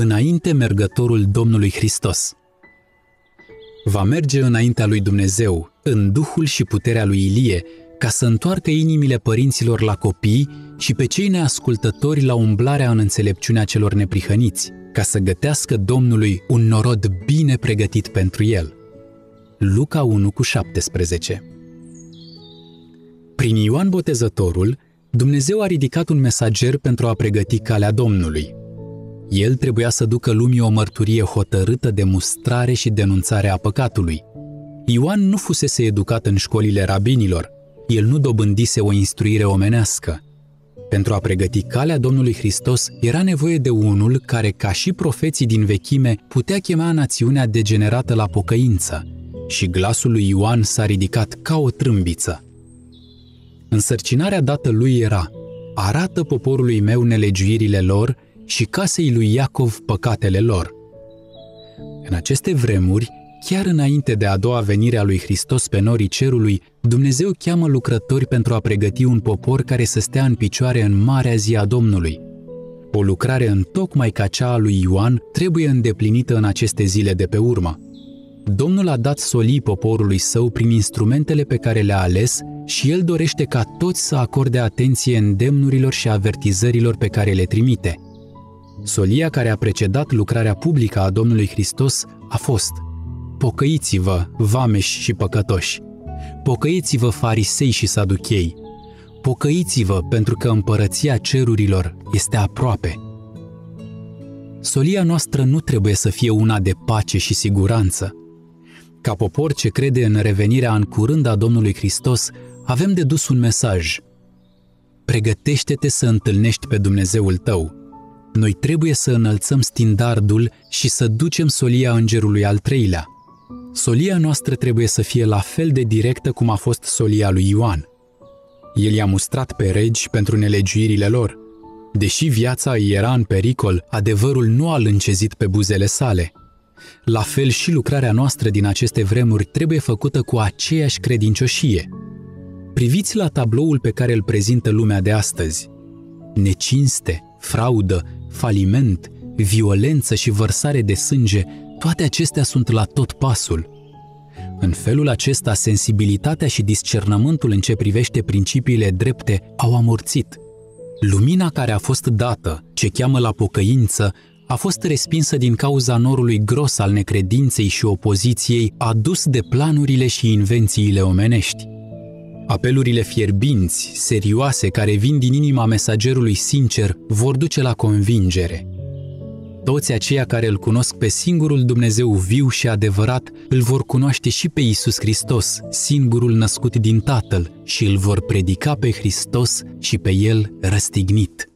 Înainte mergătorul Domnului Hristos Va merge înaintea lui Dumnezeu, în duhul și puterea lui Ilie, ca să întoarcă inimile părinților la copii și pe cei neascultători la umblarea în înțelepciunea celor neprihăniți, ca să gătească Domnului un norod bine pregătit pentru el. Luca 1 cu 17 Prin Ioan Botezătorul, Dumnezeu a ridicat un mesager pentru a pregăti calea Domnului. El trebuia să ducă lumii o mărturie hotărâtă de mustrare și denunțare a păcatului. Ioan nu fusese educat în școlile rabinilor, el nu dobândise o instruire omenească. Pentru a pregăti calea Domnului Hristos, era nevoie de unul care, ca și profeții din vechime, putea chema națiunea degenerată la pocăință. Și glasul lui Ioan s-a ridicat ca o trâmbiță. Însărcinarea dată lui era, arată poporului meu nelegiuirile lor și casei lui Iacov păcatele lor. În aceste vremuri, chiar înainte de a doua venire a lui Hristos pe norii cerului, Dumnezeu cheamă lucrători pentru a pregăti un popor care să stea în picioare în marea zi a Domnului. O lucrare în tocmai ca cea a lui Ioan trebuie îndeplinită în aceste zile de pe urmă. Domnul a dat solii poporului său prin instrumentele pe care le-a ales și el dorește ca toți să acorde atenție îndemnurilor și avertizărilor pe care le trimite. Solia care a precedat lucrarea publică a Domnului Hristos a fost Pocăiți-vă, vameși și păcătoși! Pocăiți-vă, farisei și saduchei! Pocăiți-vă pentru că împărăția cerurilor este aproape. Solia noastră nu trebuie să fie una de pace și siguranță. Ca popor ce crede în revenirea în curând a Domnului Hristos, avem de dus un mesaj. Pregătește-te să întâlnești pe Dumnezeul tău. Noi trebuie să înălțăm standardul și să ducem solia îngerului al treilea. Solia noastră trebuie să fie la fel de directă cum a fost solia lui Ioan. El i-a mustrat pe regi pentru nelegiuirile lor. Deși viața îi era în pericol, adevărul nu a lâncezit pe buzele sale. La fel și lucrarea noastră din aceste vremuri trebuie făcută cu aceeași credincioșie – Priviți la tabloul pe care îl prezintă lumea de astăzi. Necinste, fraudă, faliment, violență și vărsare de sânge, toate acestea sunt la tot pasul. În felul acesta, sensibilitatea și discernământul în ce privește principiile drepte au amorțit. Lumina care a fost dată, ce cheamă la pocăință, a fost respinsă din cauza norului gros al necredinței și opoziției adus de planurile și invențiile omenești. Apelurile fierbinți, serioase, care vin din inima mesagerului sincer, vor duce la convingere. Toți aceia care îl cunosc pe singurul Dumnezeu viu și adevărat, îl vor cunoaște și pe Isus Hristos, singurul născut din Tatăl, și îl vor predica pe Hristos și pe El răstignit.